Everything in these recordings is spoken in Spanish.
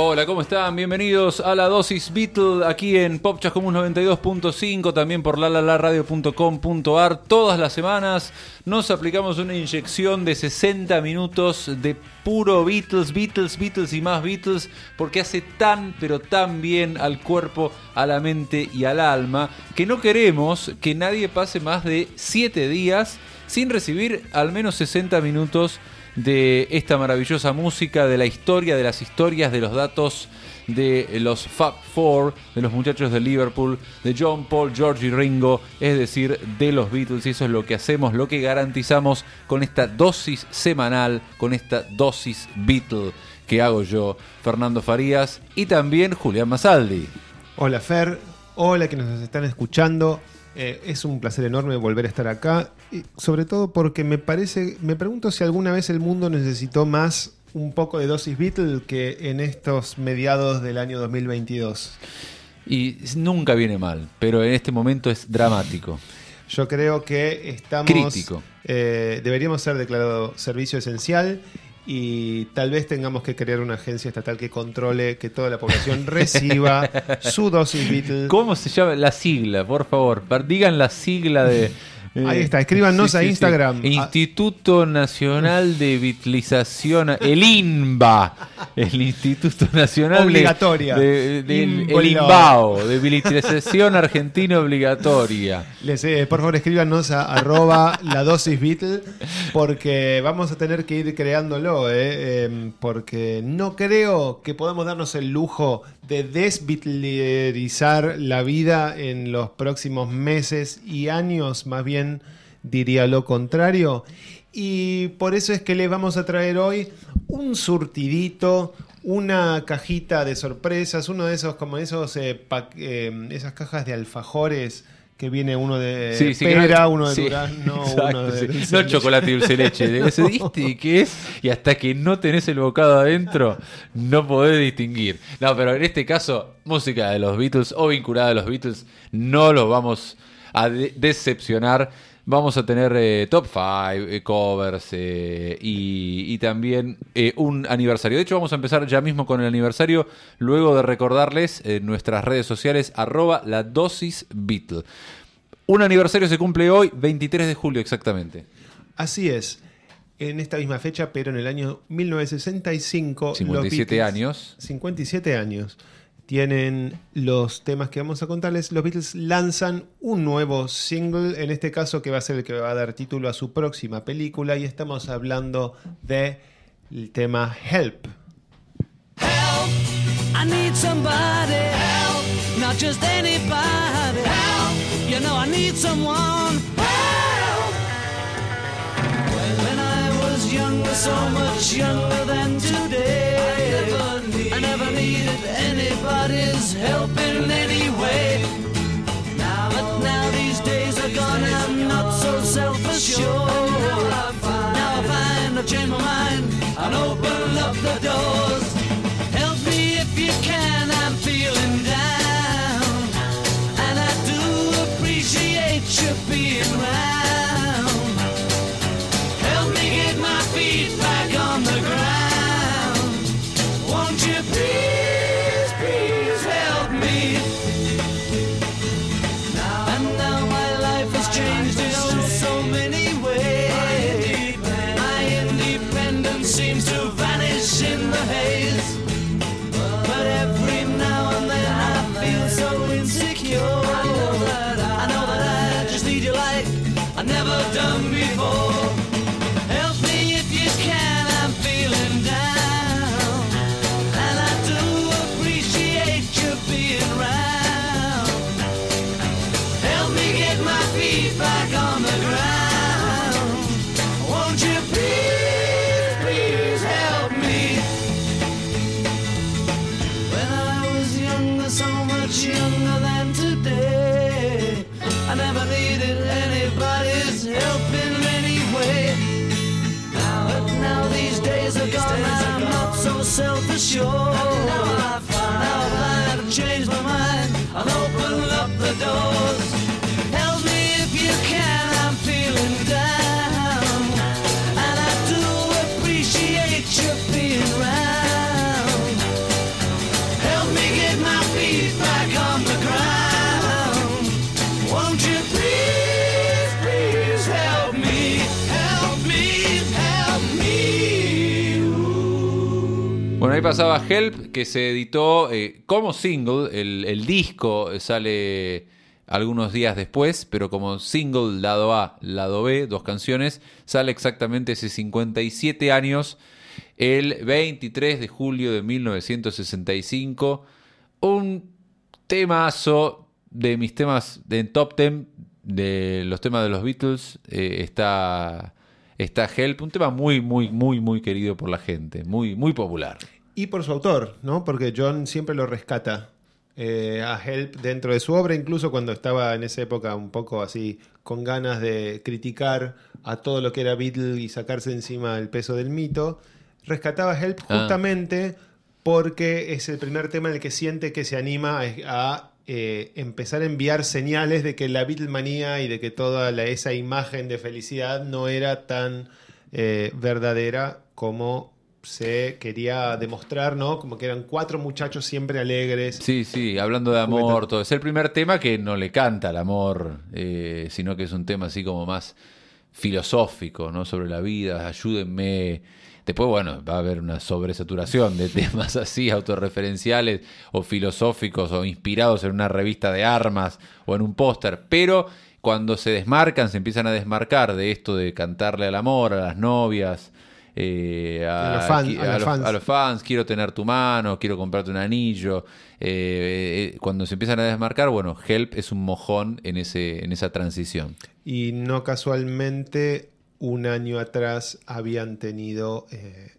Hola, ¿cómo están? Bienvenidos a la dosis Beatle aquí en Pop Chascomús 92.5, también por lalalaradio.com.ar. Todas las semanas nos aplicamos una inyección de 60 minutos de puro Beatles, Beatles, Beatles y más Beatles, porque hace tan, pero tan bien al cuerpo, a la mente y al alma, que no queremos que nadie pase más de 7 días sin recibir al menos 60 minutos de esta maravillosa música, de la historia, de las historias, de los datos de los Fab Four, de los muchachos de Liverpool, de John, Paul, George y Ringo, es decir, de los Beatles. Y eso es lo que hacemos, lo que garantizamos con esta dosis semanal, con esta dosis Beatle que hago yo, Fernando Farías, y también Julián Masaldi. Hola Fer, hola que nos están escuchando. Eh, es un placer enorme volver a estar acá, y sobre todo porque me parece, me pregunto si alguna vez el mundo necesitó más un poco de dosis Beatle que en estos mediados del año 2022. Y nunca viene mal, pero en este momento es dramático. Yo creo que estamos... Crítico. eh, deberíamos ser declarado servicio esencial y tal vez tengamos que crear una agencia estatal que controle que toda la población reciba su dosis Beatle. ¿Cómo se llama la sigla? Por favor, digan la sigla de. Ahí está, escríbanos a Instagram. Instituto Nacional de Vitalización, el INBA, el Instituto Nacional Obligatoria. de, de- Involado. el INBAO, de Vitalización Argentina Obligatoria. Les, eh, por favor, escríbanos a arroba la dosis Beatle porque vamos a tener que ir creándolo, eh, em, porque no creo que podamos darnos el lujo de desbitlerizar la vida en los próximos meses y años, más bien diría lo contrario. Y por eso es que les vamos a traer hoy un surtidito, una cajita de sorpresas, uno de esos, como esos, eh, eh, esas cajas de alfajores que viene uno de Sí, sí, pera, no- uno de sí, durazno, exacto, uno de dulce No leche. chocolate y dulce leche. de ese, ¿viste qué es? Y hasta que no tenés el bocado adentro, no podés distinguir. No, pero en este caso, música de los Beatles o vinculada a los Beatles, no los vamos a de- decepcionar. Vamos a tener eh, top 5 covers eh, y, y también eh, un aniversario. De hecho, vamos a empezar ya mismo con el aniversario, luego de recordarles en nuestras redes sociales, arroba la dosis Beatle. Un aniversario se cumple hoy, 23 de julio exactamente. Así es. En esta misma fecha, pero en el año 1965. los 57 Beatles- años. 57 años. Tienen los temas que vamos a contarles. Los Beatles lanzan un nuevo single, en este caso que va a ser el que va a dar título a su próxima película, y estamos hablando de tema Help. I need somebody help, not just anybody help. You know I need someone help. When I was younger, so much younger than today, needed anybody's help in any way. Now, but now these days are gone, I'm not so self-assured. Now I find I've changed my mind and open Bueno, ahí pasaba Help, que se editó eh, como single. El, el disco sale algunos días después, pero como single lado A, lado B, dos canciones, sale exactamente hace 57 años, el 23 de julio de 1965. Un temazo de mis temas de top 10 de los temas de los Beatles eh, está está Help, un tema muy muy muy muy querido por la gente, muy muy popular. Y por su autor, ¿no? Porque John siempre lo rescata eh, a Help dentro de su obra, incluso cuando estaba en esa época un poco así, con ganas de criticar a todo lo que era Beatle y sacarse encima el peso del mito, rescataba a Help Ah. justamente porque es el primer tema en el que siente que se anima a, a, eh, empezar a enviar señales de que la Beatlemanía y de que toda la- esa imagen de felicidad no era tan eh, verdadera como se quería demostrar, ¿no? Como que eran cuatro muchachos siempre alegres. Sí, sí, hablando de amor, todo. Es el primer tema que no le canta al amor, eh, sino que es un tema así como más filosófico, ¿no? Sobre la vida, ayúdenme. Después, bueno, va a haber una sobresaturación de temas así, autorreferenciales o filosóficos o inspirados en una revista de armas o en un póster. Pero cuando se desmarcan, se empiezan a desmarcar de esto de cantarle al amor, a las novias, eh, A los fan- qui- a los fans. a los fans, quiero tener tu mano, quiero comprarte un anillo. Eh, eh, cuando se empiezan a desmarcar, bueno, Help es un mojón en, ese, en esa transición. Y no casualmente, un año atrás habían tenido eh,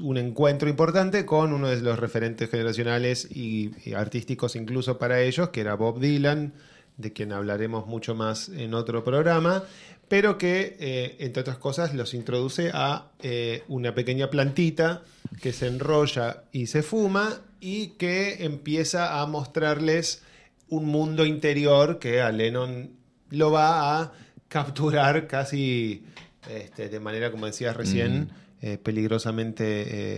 un encuentro importante con uno de los referentes generacionales y, y artísticos incluso para ellos, que era Bob Dylan, de quien hablaremos mucho más en otro programa, pero que, eh, entre otras cosas, los introduce a eh, una pequeña plantita que se enrolla y se fuma y que empieza a mostrarles un mundo interior que a Lennon lo va a capturar casi este, de manera, como decías recién, eh, peligrosamente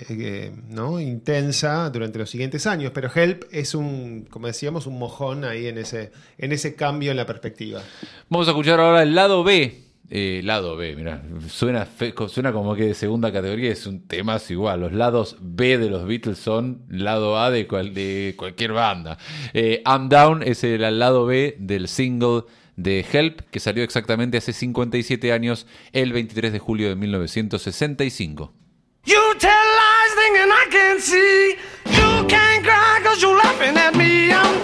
eh, eh, ¿no? intensa durante los siguientes años. Pero Help es un, como decíamos, un mojón ahí en ese, en ese cambio en la perspectiva. Vamos a escuchar ahora el lado B. Eh, lado B, mira, suena, fe- suena como que de segunda categoría es un temazo igual. Los lados B de los Beatles son lado A de, cual- de cualquier banda. Eh, I'm Down es el lado B del single de Help que salió exactamente hace 57 años, el 23 de julio de 1965. You tell lies thinking I can't see. You can't cry cause you're laughing at me. I'm.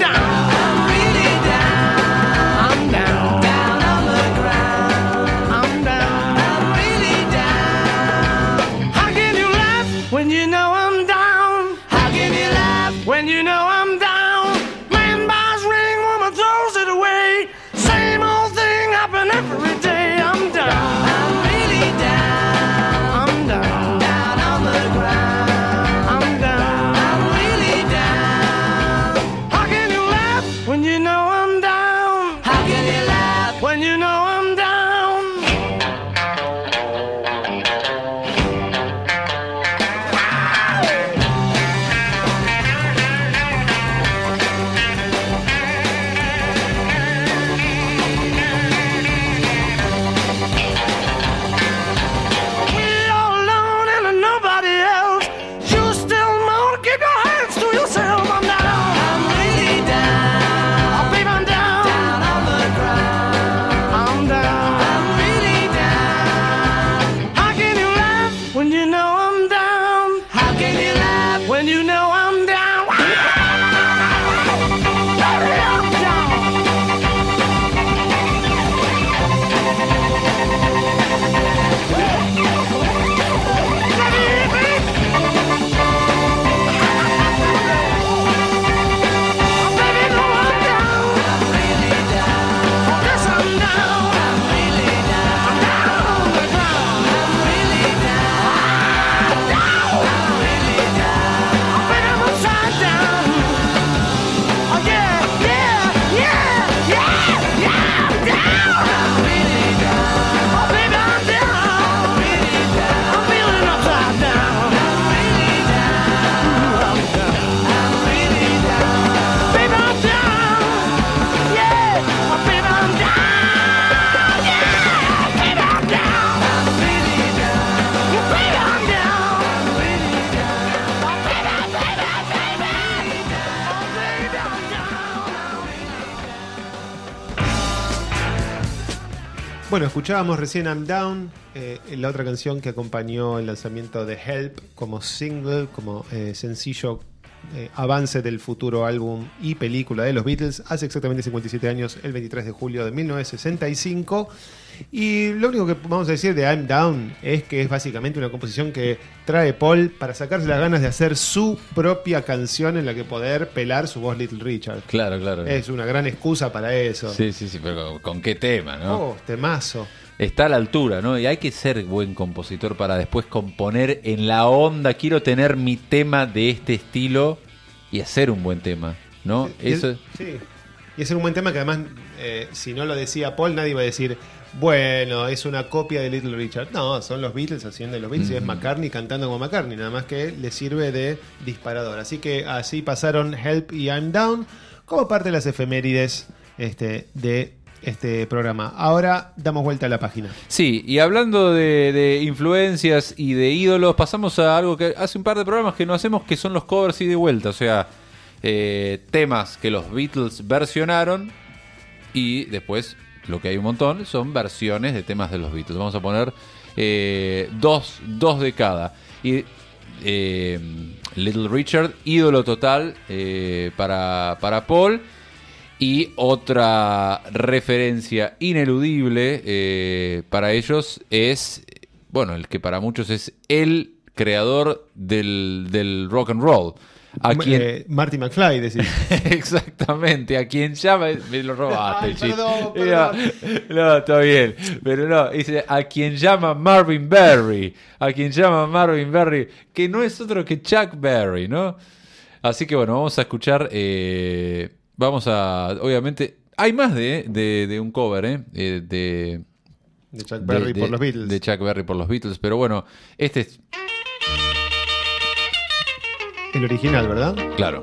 Bueno, escuchábamos recién I'm Down, eh, la otra canción que acompañó el lanzamiento de Help como single, como eh, sencillo eh, avance del futuro álbum y película de los Beatles hace exactamente 57 años, el 23 de julio de 1965. Y lo único que vamos a decir de I'm Down es que es básicamente una composición que trae Paul para sacarse las ganas de hacer su propia canción en la que poder pelar su voz Little Richard. Claro, claro. Es una gran excusa para eso. Sí, sí, sí, pero ¿con qué tema, no? Oh, temazo. Está a la altura, ¿no? Y hay que ser buen compositor para después componer en la onda. Quiero tener mi tema de este estilo y hacer un buen tema, ¿no? Y Eso sí. Y es un buen tema que además, eh, si no lo decía Paul, nadie iba a decir, bueno, es una copia de Little Richard. No, son los Beatles haciendo los Beatles y es McCartney cantando como McCartney, nada más que le sirve de disparador. Así que así pasaron Help y I'm Down como parte de las efemérides este, de este programa. Ahora damos vuelta a la página. Sí, y hablando de, influencias y de ídolos, pasamos a algo que hace un par de programas que no hacemos, que son los covers y de vuelta. O sea, eh, temas que los Beatles versionaron y después, lo que hay un montón, son versiones de temas de los Beatles. Vamos a poner eh, dos, dos de cada. Y eh, Little Richard, ídolo total para, para Paul. Y otra referencia ineludible eh, para ellos es, bueno, el que para muchos es el creador del, del rock and roll. A quien, Eh, Marty McFly, decís. exactamente, a quien llama, me lo robaste, Ay, perdón, Mira, No, está bien, pero no, dice a quien llama Marvin Berry, a quien llama Marvin Berry, que no es otro que Chuck Berry, ¿no? Así que bueno, vamos a escuchar, eh, vamos a, obviamente, hay más de, de, de un cover, ¿eh? Eh, de, De Chuck Berry por los Beatles. De Chuck Berry por los Beatles, pero bueno, este es, El original, ¿verdad? claro.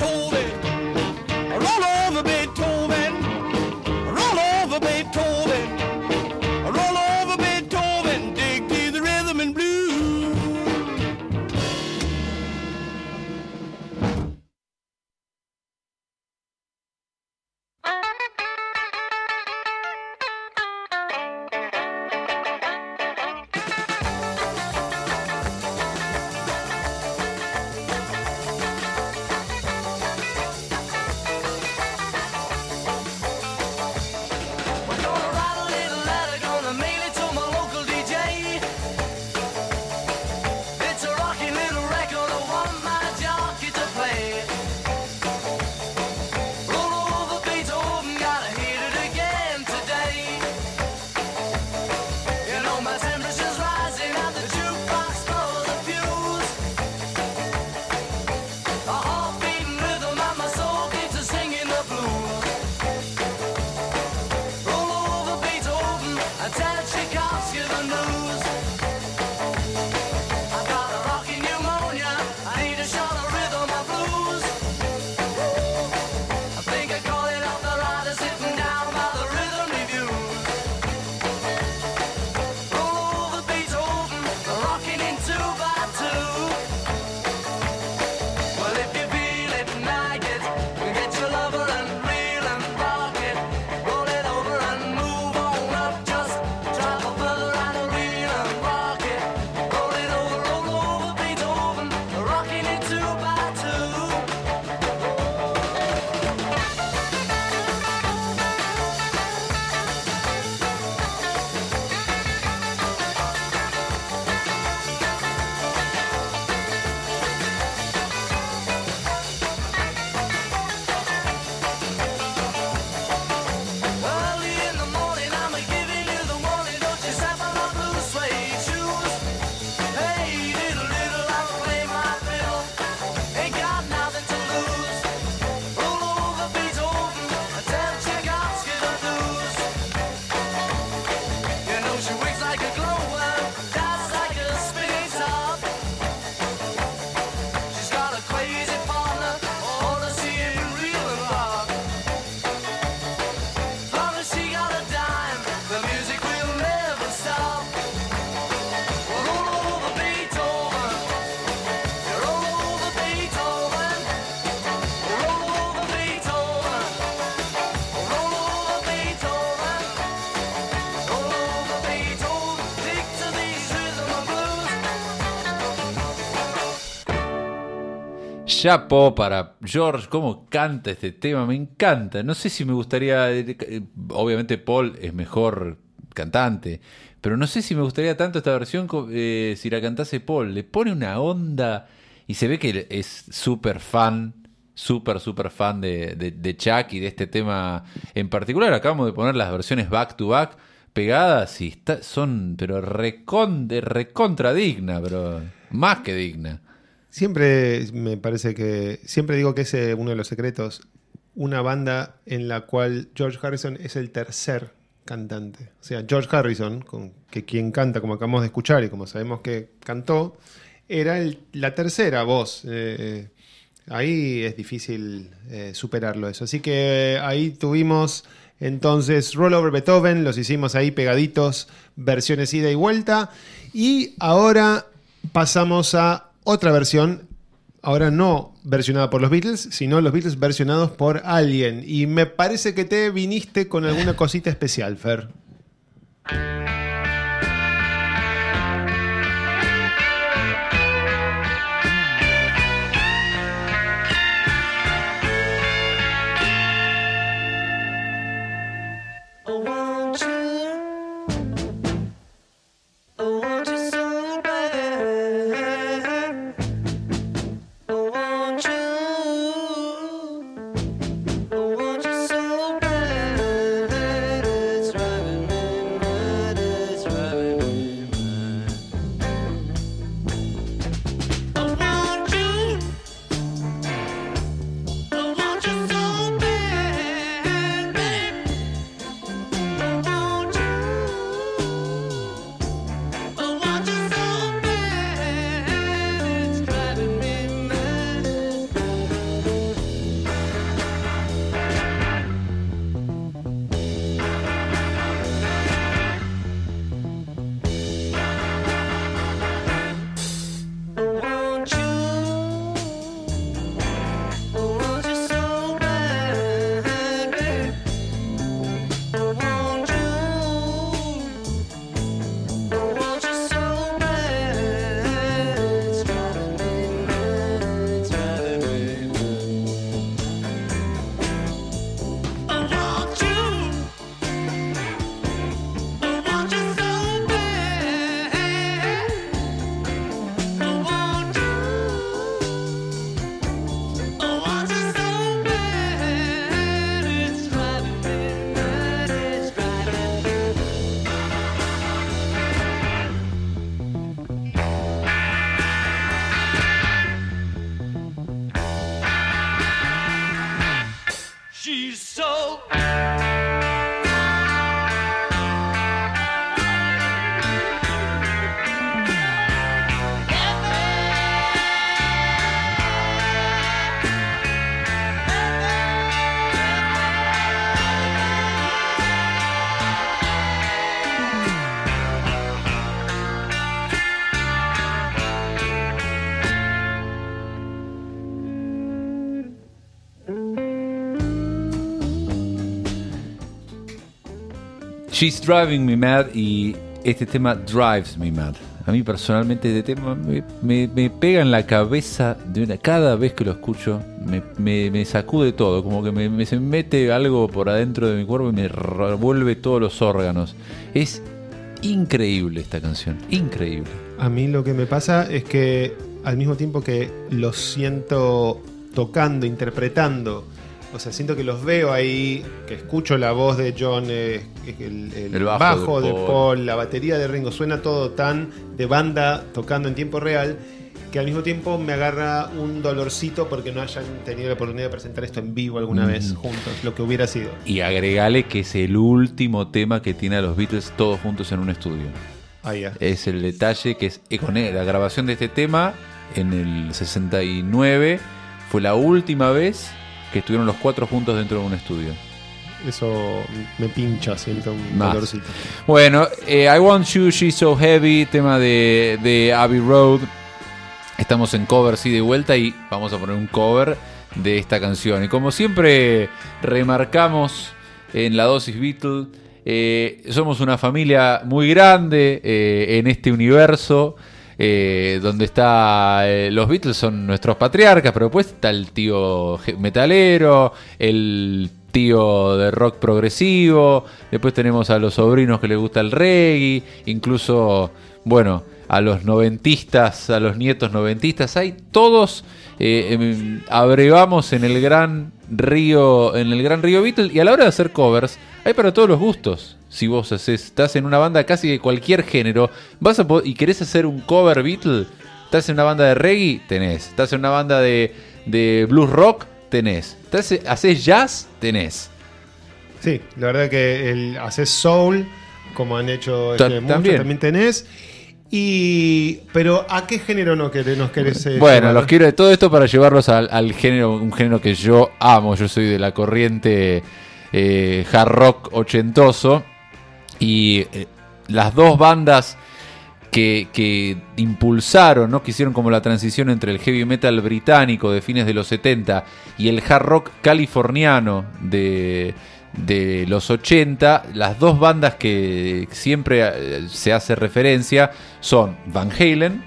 Chapo para George, cómo canta este tema, me encanta. No sé si me gustaría, eh, obviamente Paul es mejor cantante, pero no sé si me gustaría tanto esta versión eh, si la cantase Paul. Le pone una onda y se ve que es súper fan, súper, súper fan de, de, Chuck y de este tema en particular. Acabamos de poner las versiones back to back pegadas y son, pero recon, de recontra digna, pero más que digna. Siempre me parece que. Siempre digo que es eh, uno de los secretos. Una banda en la cual George Harrison es el tercer cantante. O sea, George Harrison, que quien canta, como acabamos de escuchar y como sabemos que cantó, era la tercera voz. Eh, ahí es difícil eh, superarlo eso. Así que eh, ahí tuvimos entonces Rollover Beethoven, los hicimos ahí pegaditos, versiones ida y vuelta. Y ahora pasamos a otra versión, ahora no versionada por los Beatles, sino los Beatles versionados por alguien. Y me parece que te viniste con alguna cosita especial, Fer. She's Driving Me Mad y este tema Drives Me Mad. A mí personalmente este tema me, me- pega en la cabeza de una, cada vez que lo escucho, me, me- sacude todo, como que me, se mete algo por adentro de mi cuerpo y me revuelve todos los órganos. Es increíble esta canción, increíble. A mí lo que me pasa es que al mismo tiempo que los siento tocando, interpretando, o sea, siento que los veo ahí, que escucho la voz de John, eh, el, el El bajo bajo, de de Paul. La batería de Ringo, suena todo tan de banda tocando en tiempo real, que al mismo tiempo me agarra un dolorcito porque no hayan tenido la oportunidad de presentar esto en vivo alguna vez juntos, lo que hubiera sido. Y agregale que es el último tema que tiene a los Beatles todos juntos en un estudio. Ah, ya. Es el detalle que es eh, con él, la grabación de este tema en el 69 fue la última vez que estuvieron los cuatro juntos dentro de un estudio. Eso me pincha, siento un dolorcito. Bueno, eh, I Want You, She's So Heavy, tema de, de Abbey Road. Estamos en cover, sí, de vuelta y vamos a poner un cover de esta canción. Y como siempre remarcamos en la dosis Beatle, eh, somos una familia muy grande eh, en este universo. Eh, donde está eh, los Beatles son nuestros patriarcas, pero después está el tío metalero, el tío de rock progresivo, después tenemos a los sobrinos que les gusta el reggae, incluso, bueno, a los noventistas, a los nietos noventistas, hay todos eh, em, abrevamos en el gran río, en el gran río Beatle, y a la hora de hacer covers, hay para todos los gustos. Si vos haces, estás en una banda casi de cualquier género, vas a y querés hacer un cover Beatle, estás en una banda de reggae, tenés. Estás en una banda de, de blues rock, tenés. Estás, haces jazz, tenés. Sí, la verdad que el haces soul, como han hecho este, muchos, también. tenés. Y, pero ¿a qué género no querés, nos querés eh, Bueno, llevar? los quiero de todo esto para llevarlos al, al género, un género que yo amo. Yo soy de la corriente eh, hard rock ochentoso. Y eh, las dos bandas que, que impulsaron, ¿no? que hicieron como la transición entre el heavy metal británico de fines de los 70 y el hard rock californiano de, de los 80, las dos bandas que siempre eh, se hace referencia son Van Halen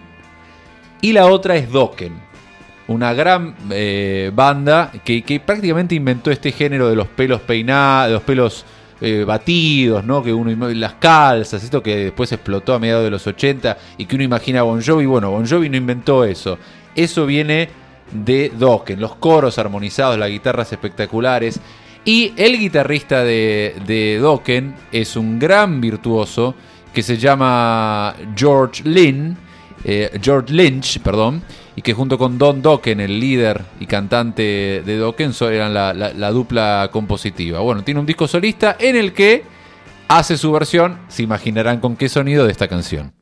y la otra es Dokken. Una gran eh, banda que, que prácticamente inventó este género de los pelos peinados, los pelos eh, batidos, ¿no? Que uno las calzas, esto que después explotó a mediados de los 80 y que uno imagina a Bon Jovi. Bueno, Bon Jovi no inventó eso. Eso viene de Dokken, los coros armonizados, las guitarras espectaculares. Y el guitarrista de, de Dokken es un gran virtuoso que se llama George Lynn, eh, George Lynch, perdón, y que junto con Don Dokken, el líder y cantante de Dokken, eran la- la dupla compositiva. Bueno, tiene un disco solista en el que hace su versión, se imaginarán con qué sonido de esta canción.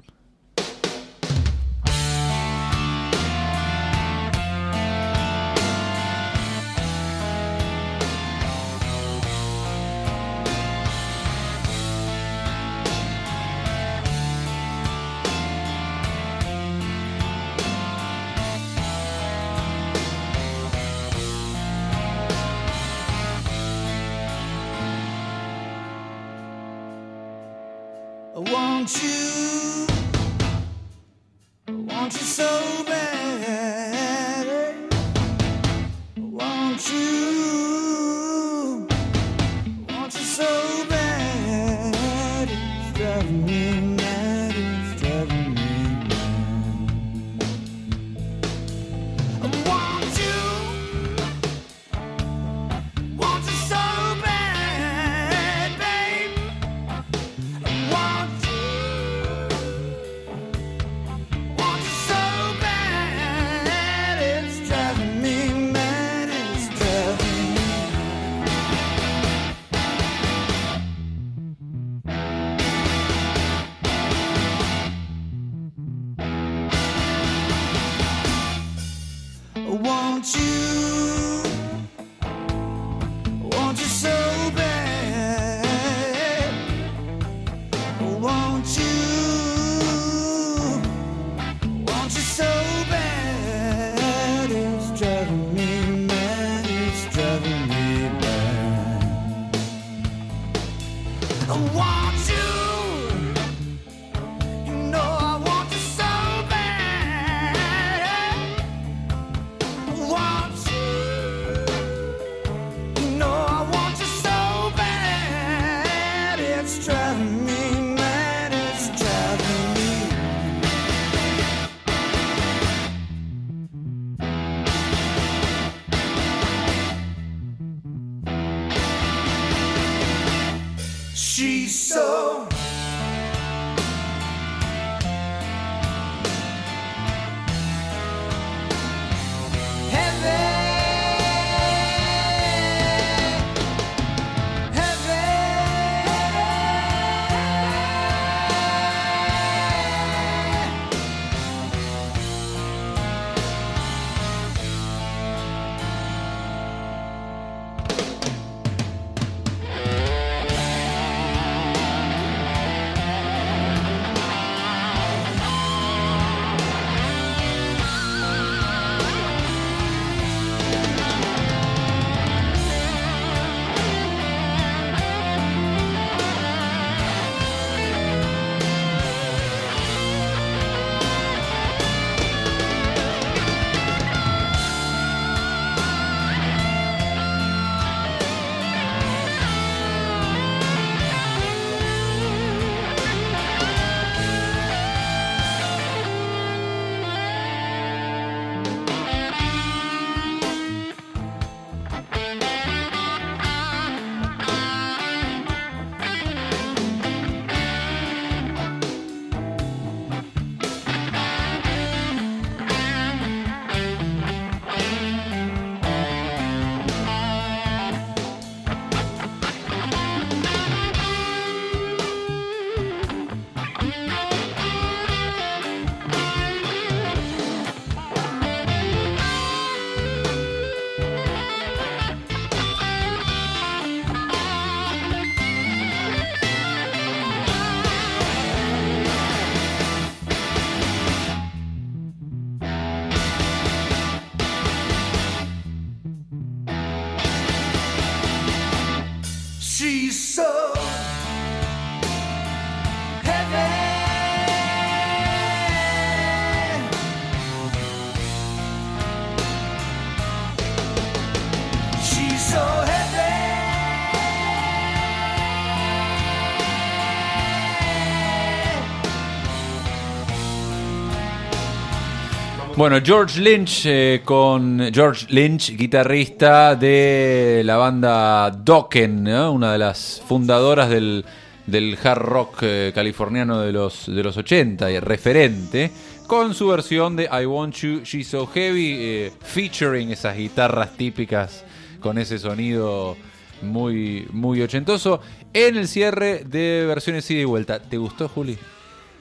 Bueno, George Lynch eh, con George Lynch, guitarrista de la banda Dokken, una de las fundadoras del, del hard rock eh, californiano de los, de los 80, y referente, con su versión de I Want You, She's So Heavy, eh, featuring esas guitarras típicas con ese sonido muy, muy ochentoso, en el cierre de versiones ida y vuelta. ¿Te gustó, Juli?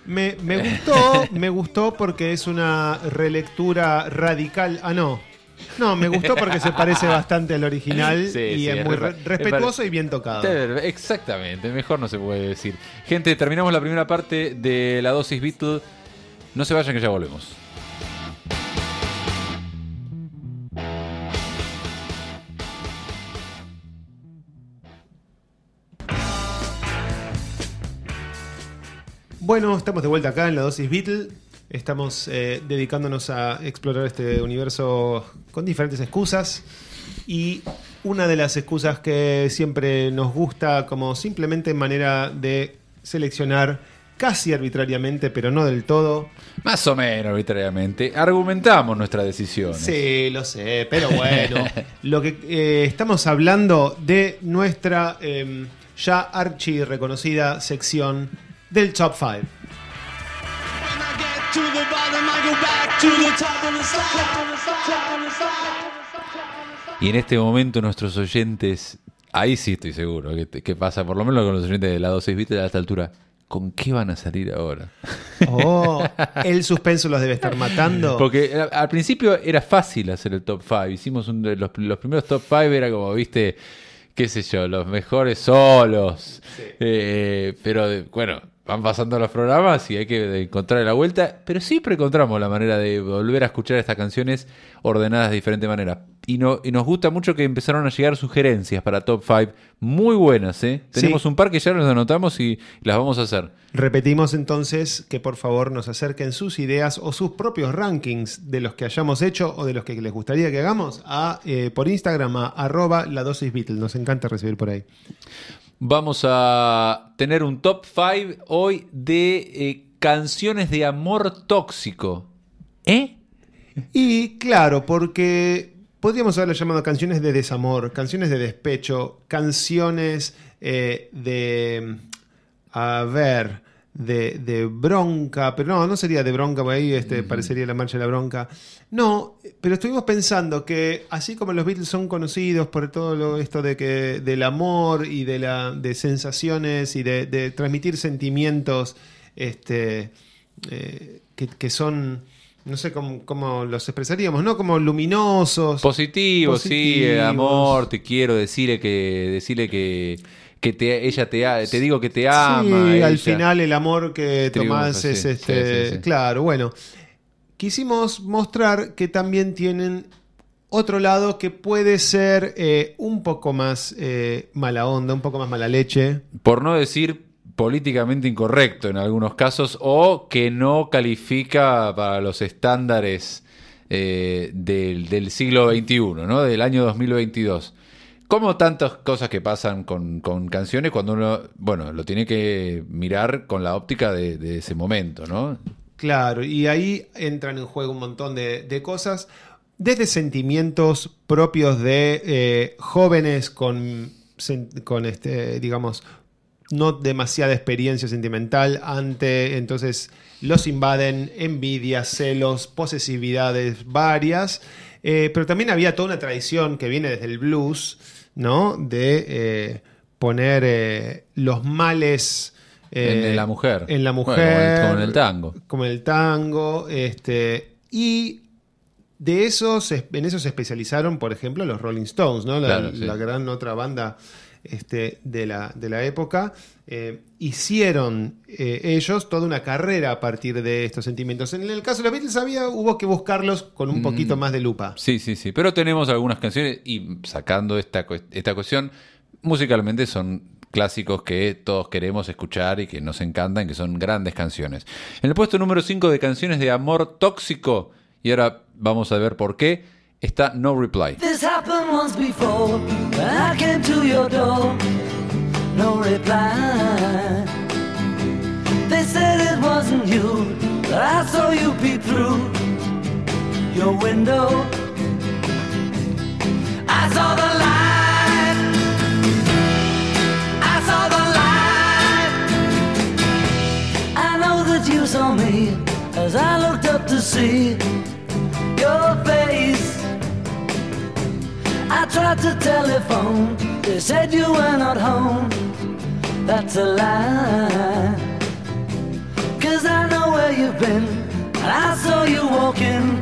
Me, me gustó, me gustó porque es una relectura radical. Ah, no. No, me gustó porque se parece bastante al original Sí, y sí, es muy re- re- respetuoso y bien tocado. Exactamente, mejor no se puede decir. Gente, terminamos la primera parte de la dosis Beatle. No se vayan que ya volvemos. Bueno, estamos de vuelta acá en la dosis Beatle. Estamos eh, dedicándonos a explorar este universo con diferentes excusas. Y una de las excusas que siempre nos gusta como simplemente manera de seleccionar casi arbitrariamente, pero no del todo. Más o menos arbitrariamente. Argumentamos nuestra decisión. Sí, lo sé, pero bueno. lo que eh, estamos hablando de nuestra eh, ya archi reconocida sección del Top 5. When I get to the bottom, I go back to the top of the slide. Top of the slide, top of the slide. Y en este momento nuestros oyentes, ahí sí estoy seguro que, que pasa, por lo menos con los oyentes de la dosis Beatle a esta altura. ¿Con qué van a salir ahora? Oh, el suspenso los debe estar matando. Porque eh, al principio era fácil hacer el top 5. Hicimos un de los, los primeros top 5, era como, viste, qué sé yo, los mejores solos. Eh, pero bueno, van pasando los programas y hay que encontrar la vuelta. Pero siempre encontramos la manera de volver a escuchar estas canciones ordenadas de diferente manera. Y, no, y nos gusta mucho que empezaron a llegar sugerencias para top 5 muy buenas. ¿eh? Tenemos Sí. un par que ya nos anotamos y las vamos a hacer. Repetimos entonces que por favor nos acerquen sus ideas o sus propios rankings de los que hayamos hecho o de los que les gustaría que hagamos a, eh, por Instagram a arroba la dosis Beatle. Nos encanta recibir por ahí. Vamos a tener un top 5 hoy de eh, canciones de amor tóxico. ¿Eh? Y claro, porque podríamos haberlo llamado canciones de desamor, canciones de despecho, canciones eh, de, a ver, de, de bronca, pero no, no sería de bronca, porque ahí este, parecería la marcha de la bronca. No, pero estuvimos pensando que así como los Beatles son conocidos por todo lo, esto de que del amor y de la de sensaciones y de, de transmitir sentimientos, este, eh, que, que son no sé cómo, cómo los expresaríamos, ¿no? Como luminosos. Positivo, sí, Positivos. eh, amor, te quiero, decirle que, decirle que, que te, ella te, te digo que te ama. sí, al final el amor que Triunfa, tomás sí, es este. sí, sí, sí. Claro, bueno. Quisimos mostrar que también tienen otro lado que puede ser eh, un poco más eh, mala onda, un poco más mala leche. Por no decir políticamente incorrecto en algunos casos o que no califica para los estándares eh, del, del siglo XXI, ¿no? del año 2022. Como tantas cosas que pasan con, con canciones cuando uno, bueno, lo tiene que mirar con la óptica de, ese momento, ¿no? Claro, y ahí entran en juego un montón de, de cosas, desde sentimientos propios de eh, jóvenes con, con este, digamos, no demasiada experiencia sentimental ante, entonces los invaden envidias, celos, posesividades varias, eh, pero también había toda una tradición que viene desde el blues, ¿no? De eh, poner eh, los males... En- eh, en la mujer. En la Bueno, mujer. como en- como en el tango. Como en el tango. Este, y de esos, en eso se especializaron, por ejemplo, los Rolling Stones, ¿no? La, Claro, sí. la gran otra banda este, de, la, de la época. Eh, hicieron eh, ellos toda una carrera a partir de estos sentimientos. En el caso de los Beatles había, hubo que buscarlos con un poquito más de lupa. Sí, sí, sí. Pero tenemos algunas canciones y sacando esta, esta cuestión, musicalmente son clásicos que todos queremos escuchar y que nos encantan, que son grandes canciones. En el puesto número 5 de canciones de amor tóxico, y ahora vamos a ver por qué, está No Reply. This happened once before. I came to your door, no reply. They said it wasn't you, but I saw you peep through. your window. I saw the light. I saw the light. I know that you saw me as I looked up to see your face. I tried to telephone, they said you were not home. That's a lie. Cause I know where you've been, and I saw you walking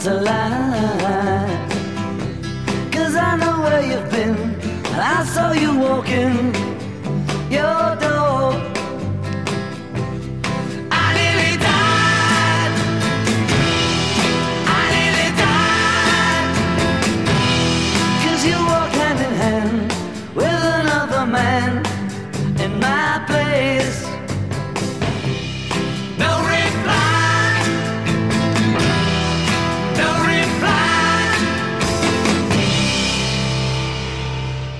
That's a lie. Cause I know where you've been, I saw you walking your door.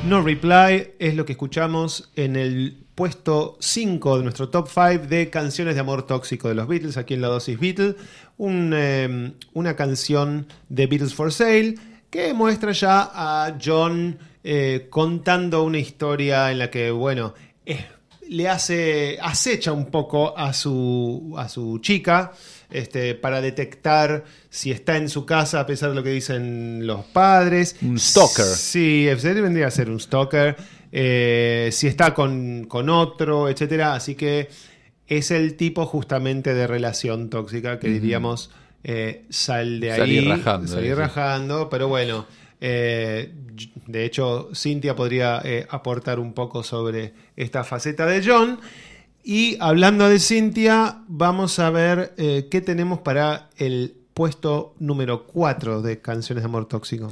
No Reply es lo que escuchamos en el puesto 5 de nuestro top 5 de canciones de amor tóxico de los Beatles, aquí en la dosis Beatles. Eh, una canción de Beatles for Sale que muestra ya a John eh, contando una historia en la que, bueno, eh, le hace, acecha un poco a su, a su chica este, para detectar si está en su casa a pesar de lo que dicen los padres. Un stalker. Sí, vendría a ser un stalker. eh, si está con, con otro, etcétera. Así que es el tipo justamente de relación tóxica que diríamos eh, sal de ahí. Salir rajando, Salir rajando, pero bueno. Eh, de hecho, Cintia podría eh, aportar un poco sobre esta faceta de John. Y hablando de Cintia, vamos a ver eh, qué tenemos para el puesto número 4 de Canciones de Amor Tóxico.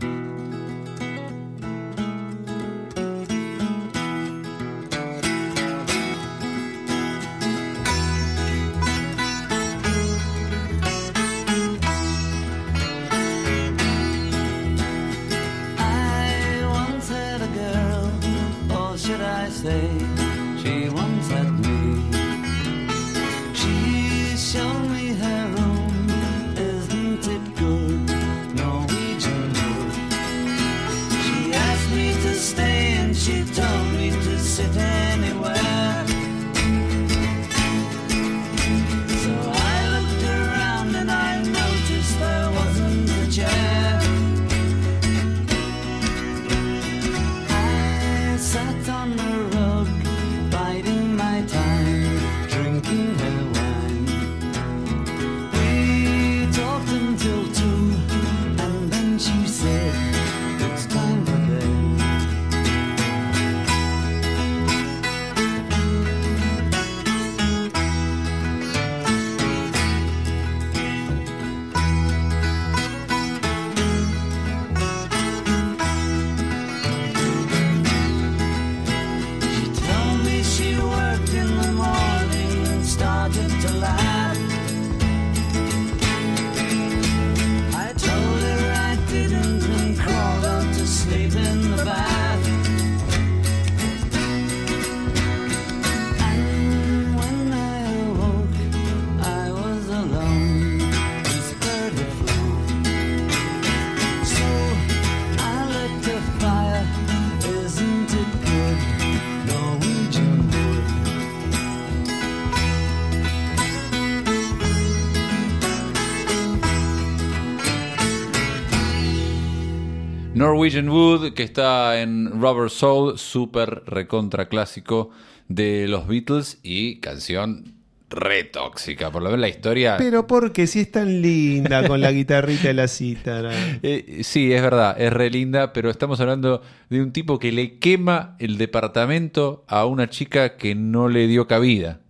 Norwegian Wood, que está en Rubber Soul, súper recontra clásico de los Beatles y canción re tóxica. Por lo menos la historia. Pero porque si es tan linda con la guitarrita y la cítara. Eh, sí, es verdad, es re linda, pero estamos hablando de un tipo que le quema el departamento a una chica que no le dio cabida.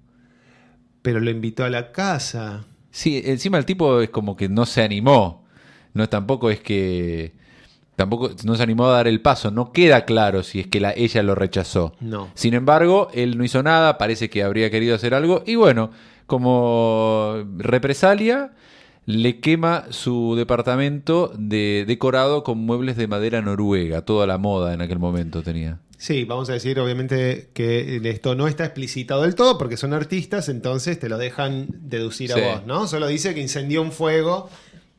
Pero lo invitó a la casa. Sí, encima el tipo es como que no se animó. No tampoco es que tampoco no se animó a dar el paso. No queda claro si es que la, ella lo rechazó. No. Sin embargo, él no hizo nada. Parece que habría querido hacer algo. Y bueno, como represalia, le quema su departamento de, decorado con muebles de madera noruega. Toda la moda en aquel momento tenía. Sí, vamos a decir obviamente que esto no está explicitado del todo porque son artistas, entonces te lo dejan deducir Sí. a vos, ¿no? Solo dice que incendió un fuego.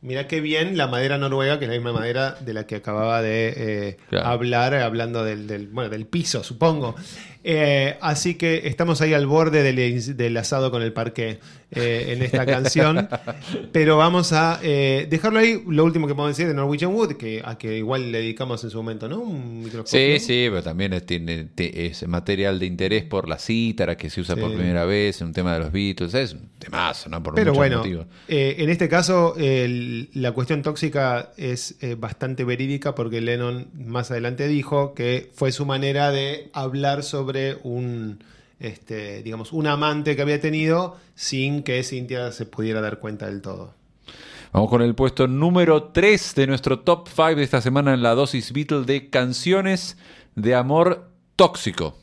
Mira qué bien la madera noruega, que es la misma madera de la que acababa de eh, Claro. hablar, hablando del, del- bueno, del piso, supongo. Eh, así que estamos ahí al borde del, del asado con el parqué eh, en esta canción. Pero vamos a eh, dejarlo ahí. Lo último que podemos decir de Norwegian Wood, que, a que igual le dedicamos en su momento, ¿no? Un microscopio. Sí, sí, pero también es, tiene- es material de interés por la cítara que se usa Sí. por primera vez en un tema de los Beatles. Es un temazo, ¿no? Por Pero bueno, en este caso el- la cuestión tóxica es bastante verídica porque Lennon más adelante dijo que fue su manera de hablar sobre un, este, digamos, un amante que había tenido sin que Cynthia se pudiera dar cuenta del todo. Vamos con el puesto número 3 de nuestro top 5 de esta semana en la dosis Beatle de canciones de amor tóxico.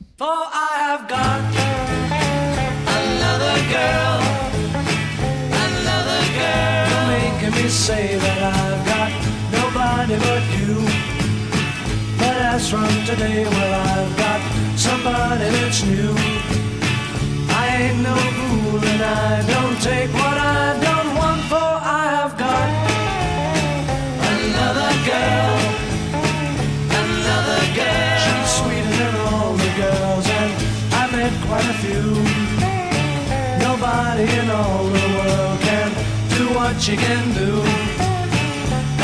I somebody that's new. I ain't no fool and I don't take what I don't want, for I have got another girl. Another girl. She's sweeter than all the girls, and I've met quite a few. Nobody in all the world can do what she can do.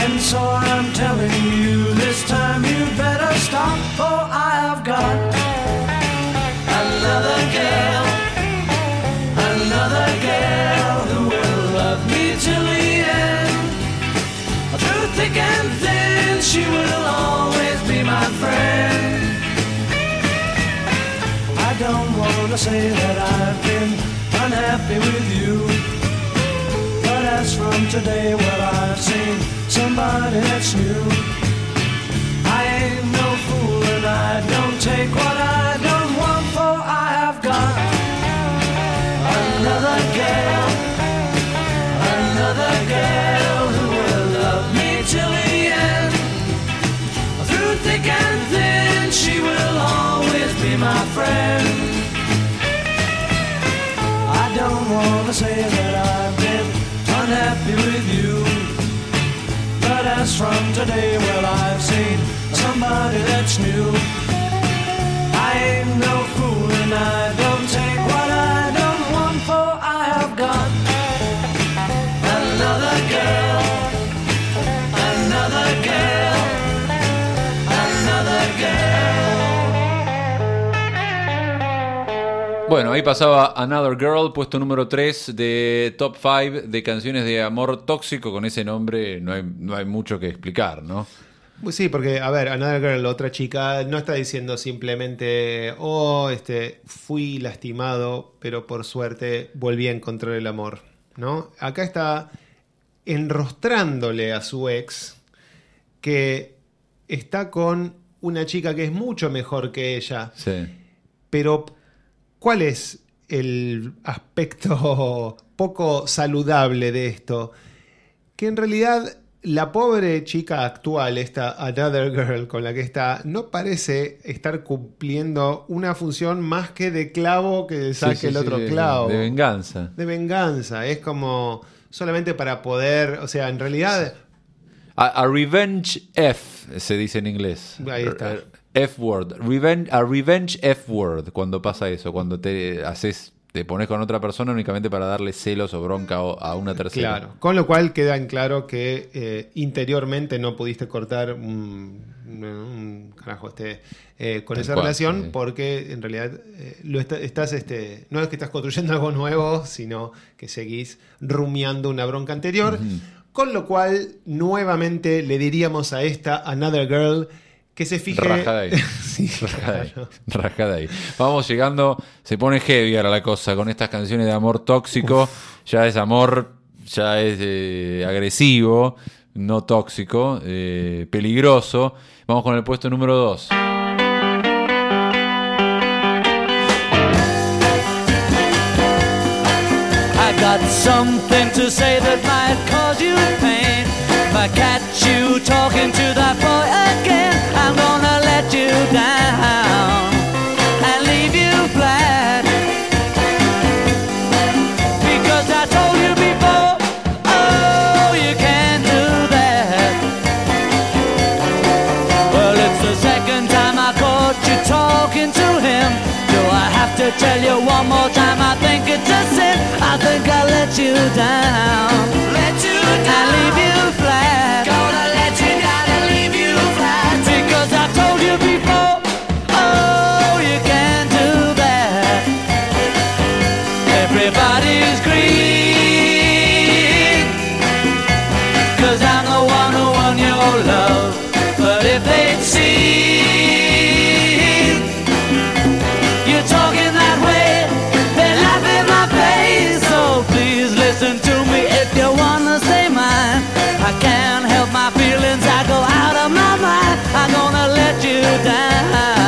And so I'm telling you, this time you better stop, for I have got will always be my friend. I don't wanna say that I've been unhappy with you. But as from today, well, I've seen somebody that's new. I ain't no fool and I don't take my friend. I don't wanna say that I've been unhappy with you. But as from today, well, I've seen somebody that's new. I ain't no fool and I Bueno, ahí pasaba Another Girl, puesto número 3 de top 5 de canciones de amor tóxico. Con ese nombre no hay, no hay mucho que explicar, ¿no? Pues sí, porque, a ver, Another Girl, la otra chica, no está diciendo simplemente, oh, este, fui lastimado, pero por suerte volví a encontrar el amor, ¿no? Acá está enrostrándole a su ex que está con una chica que es mucho mejor que ella, Sí. pero ¿cuál es el aspecto poco saludable de esto? Que en realidad la pobre chica actual, esta Another Girl con la que está, no parece estar cumpliendo una función más que de clavo que saque Sí, sí, el otro sí, clavo. De venganza. De venganza. Es como solamente para poder, o sea, en realidad... A, a revenge F se dice en inglés. Ahí está. F word. Revenge, a revenge F word cuando pasa eso, cuando te haces te pones con otra persona únicamente para darle celos o bronca a una tercera. Claro, con lo cual queda en claro que eh, interiormente no pudiste cortar un, un carajo este eh, con Tal esa cual, relación sí. porque en realidad eh, lo está- estás este no es que estás construyendo algo nuevo, sino que seguís rumiando una bronca anterior. Con lo cual, nuevamente le diríamos a esta Another Girl que se fije. Rajada ahí. Sí, Rajada ahí. claro. Rajada ahí. Vamos llegando, se pone heavy ahora la cosa con estas canciones de amor tóxico. Ya es amor, ya es eh, agresivo, no tóxico, eh, peligroso. Vamos con el puesto número 2. I got something to say that might cause you pain. If I catch you talking to that boy again, I'm gonna let you down and leave you flat. Because I told you before, oh, you can't do that. Well, it's the second time I caught you talking to him. Do I have to tell you one more time? I think it's a sin. I think I let you down. You down.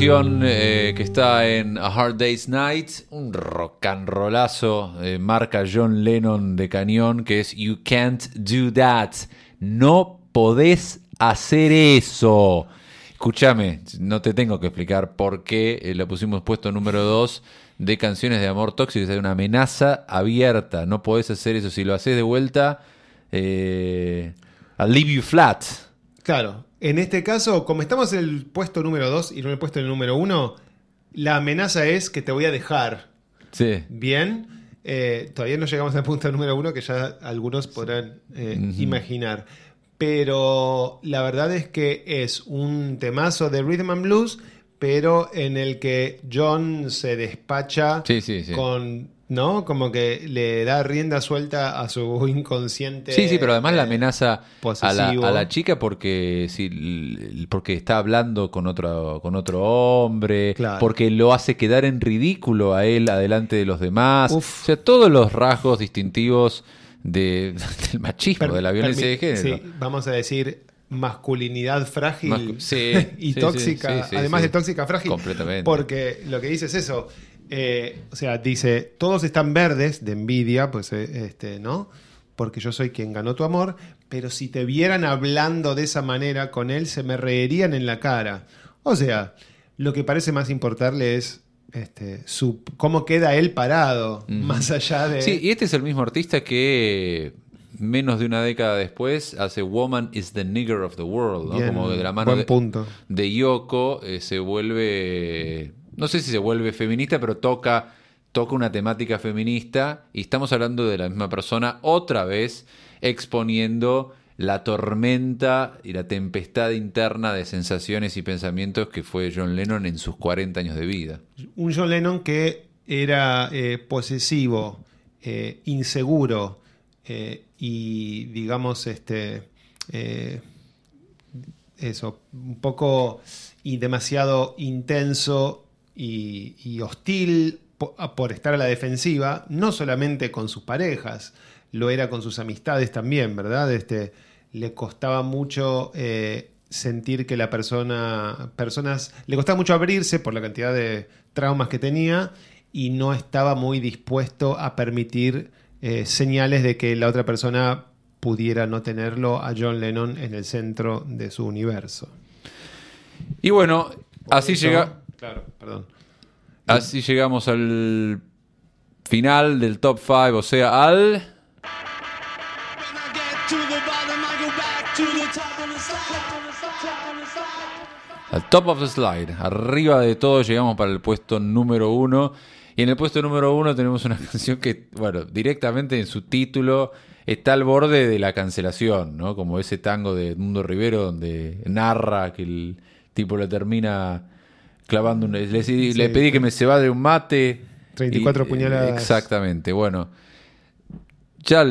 Eh, que está en A Hard Day's Night, un rock and rollazo, eh, marca John Lennon de cañón, que es You Can't Do That. No podés hacer eso. Escúchame, no te tengo que explicar por qué eh, la pusimos puesto número 2 de canciones de amor tóxico. Es una amenaza abierta. No podés hacer eso. Si lo haces de vuelta, eh, I'll leave you flat. Claro, en este caso, como estamos en el puesto número 2 y no en el puesto número 1, la amenaza es que te voy a dejar. Sí. Bien, eh, todavía no llegamos al punto número 1 que ya algunos podrán eh, imaginar. Pero la verdad es que es un temazo de Rhythm and Blues, pero en el que John se despacha Sí, sí, sí. con, ¿no? Como que le da rienda suelta a su inconsciente. Sí, sí, pero además la eh, amenaza a la, a la chica porque l- porque está hablando con otro, con otro hombre, Claro. porque lo hace quedar en ridículo a él adelante de los demás. Uf. O sea, todos los rasgos distintivos de, del machismo, Per- de la violencia de género. sí, vamos a decir masculinidad frágil Mascu- sí, y sí, tóxica, sí, sí, sí, además sí. de tóxica frágil. Completamente. Porque lo que dice es eso. Eh, o sea, dice, todos están verdes de envidia, pues, eh, este, ¿no? Porque yo soy quien ganó tu amor, pero si te vieran hablando de esa manera con él, se me reirían en la cara. O sea, lo que parece más importarle es este, su, cómo queda él parado, más allá de... Sí, y este es el mismo artista que menos de una década después hace Woman is the Nigger of the World, ¿no? Bien, Como de la mano de Yoko eh, se vuelve, no sé si se vuelve feminista, pero toca toca una temática feminista y estamos hablando de la misma persona otra vez exponiendo la tormenta y la tempestad interna de sensaciones y pensamientos que fue John Lennon en sus 40 años de vida. Un John Lennon que era eh, posesivo, eh, inseguro eh, y, digamos, este, eso, un poco y demasiado intenso y, y hostil por estar a la defensiva, no solamente con sus parejas, lo era con sus amistades también, ¿verdad? Este, le costaba mucho eh, sentir que la persona, personas, le costaba mucho abrirse por la cantidad de traumas que tenía y no estaba muy dispuesto a permitir eh, señales de que la otra persona pudiera no tenerlo a John Lennon en el centro de su universo. Y bueno, así Eso- llega, Claro, perdón. así llegamos al final del top 5, o sea, al. Al top of the slide. Arriba de todo llegamos para el puesto número uno. Y en el puesto número uno tenemos una canción que, bueno, directamente en su título está al borde de la cancelación, ¿no? Como ese tango de Mundo Rivero donde narra que el tipo le termina clavando un... Le, le pedí que me se de un mate. 34 y- puñaladas. Exactamente, bueno. Ya,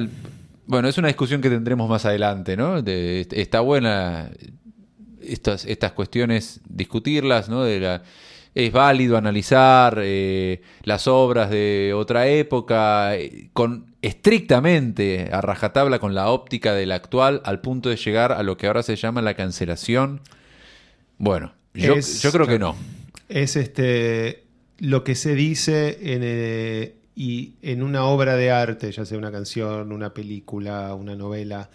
bueno, es una discusión que tendremos más adelante, ¿no? De- está buena estas, estas cuestiones, discutirlas, ¿no? De la, es válido analizar eh, las obras de otra época eh, con estrictamente a rajatabla con la óptica de la actual al punto de llegar a lo que ahora se llama la cancelación. Bueno, yo, Es- yo creo que no. Es este lo que se dice en, eh, y en una obra de arte, ya sea una canción, una película, una novela,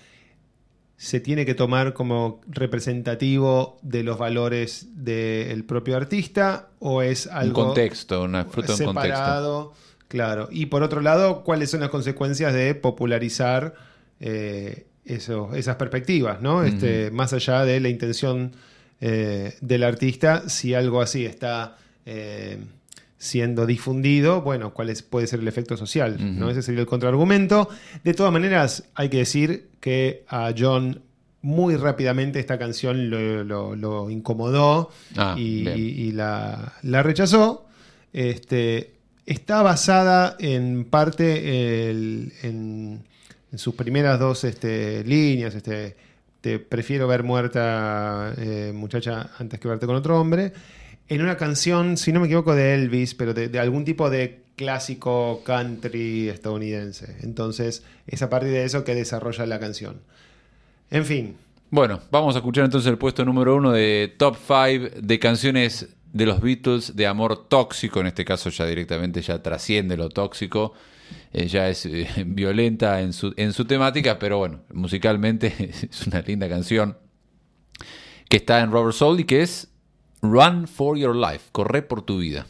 se tiene que tomar como representativo de los valores del propio artista o es Un algo contexto, una fruta de un contexto. claro. Y por otro lado, ¿cuáles son las consecuencias de popularizar eh, eso- esas perspectivas, ¿no? Este, más allá de la intención eh, del artista, si algo así está eh, siendo difundido, bueno, ¿cuál es- puede ser el efecto social? ¿no? Ese sería el contraargumento. De todas maneras, hay que decir que a John muy rápidamente esta canción lo, lo- lo incomodó Ah, y, la, la rechazó. Este, está basada en parte el- en, en sus primeras dos este, líneas. Este, te prefiero ver muerta, eh, muchacha, antes que verte con otro hombre. En una canción, si no me equivoco, de Elvis, pero de, de algún tipo de clásico country estadounidense. Entonces, es a partir de eso que desarrolla la canción. En fin, Bueno, vamos a escuchar entonces el puesto número uno de Top 5 de canciones de los Beatles de amor tóxico. En este caso ya directamente ya trasciende lo tóxico. Eh, ya es eh, violenta en su, en su temática, pero bueno, musicalmente es una linda canción que está en Robert Soul y que es Run for Your Life, corre por tu vida.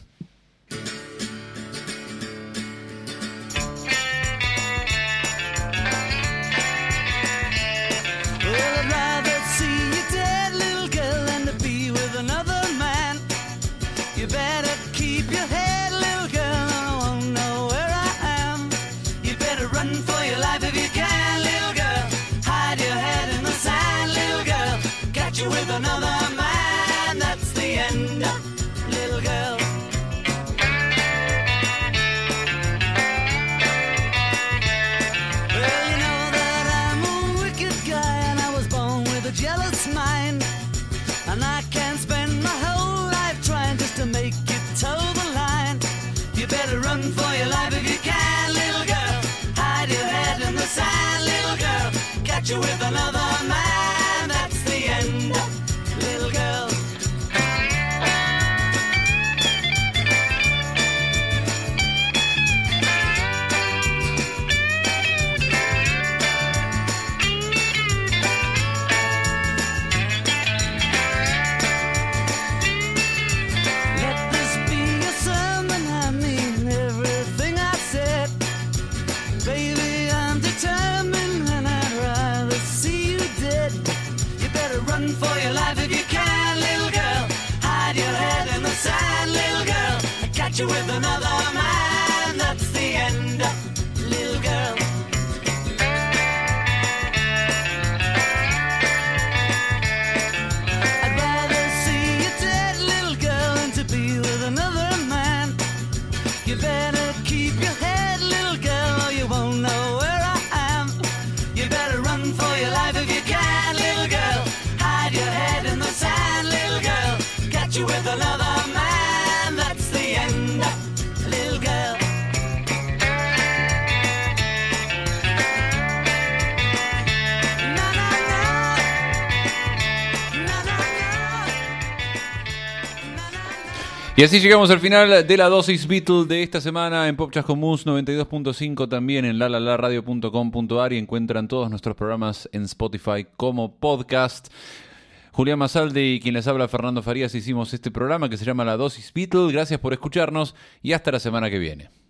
You with another Y así llegamos al final de la dosis Beatle de esta semana en Pop Chascomús 92.5, también en lalalaradio.com.ar y encuentran todos nuestros programas en Spotify como podcast. Julián Mazalde y quien les habla Fernando Farías hicimos este programa que se llama La dosis Beatle. Gracias por escucharnos y hasta la semana que viene.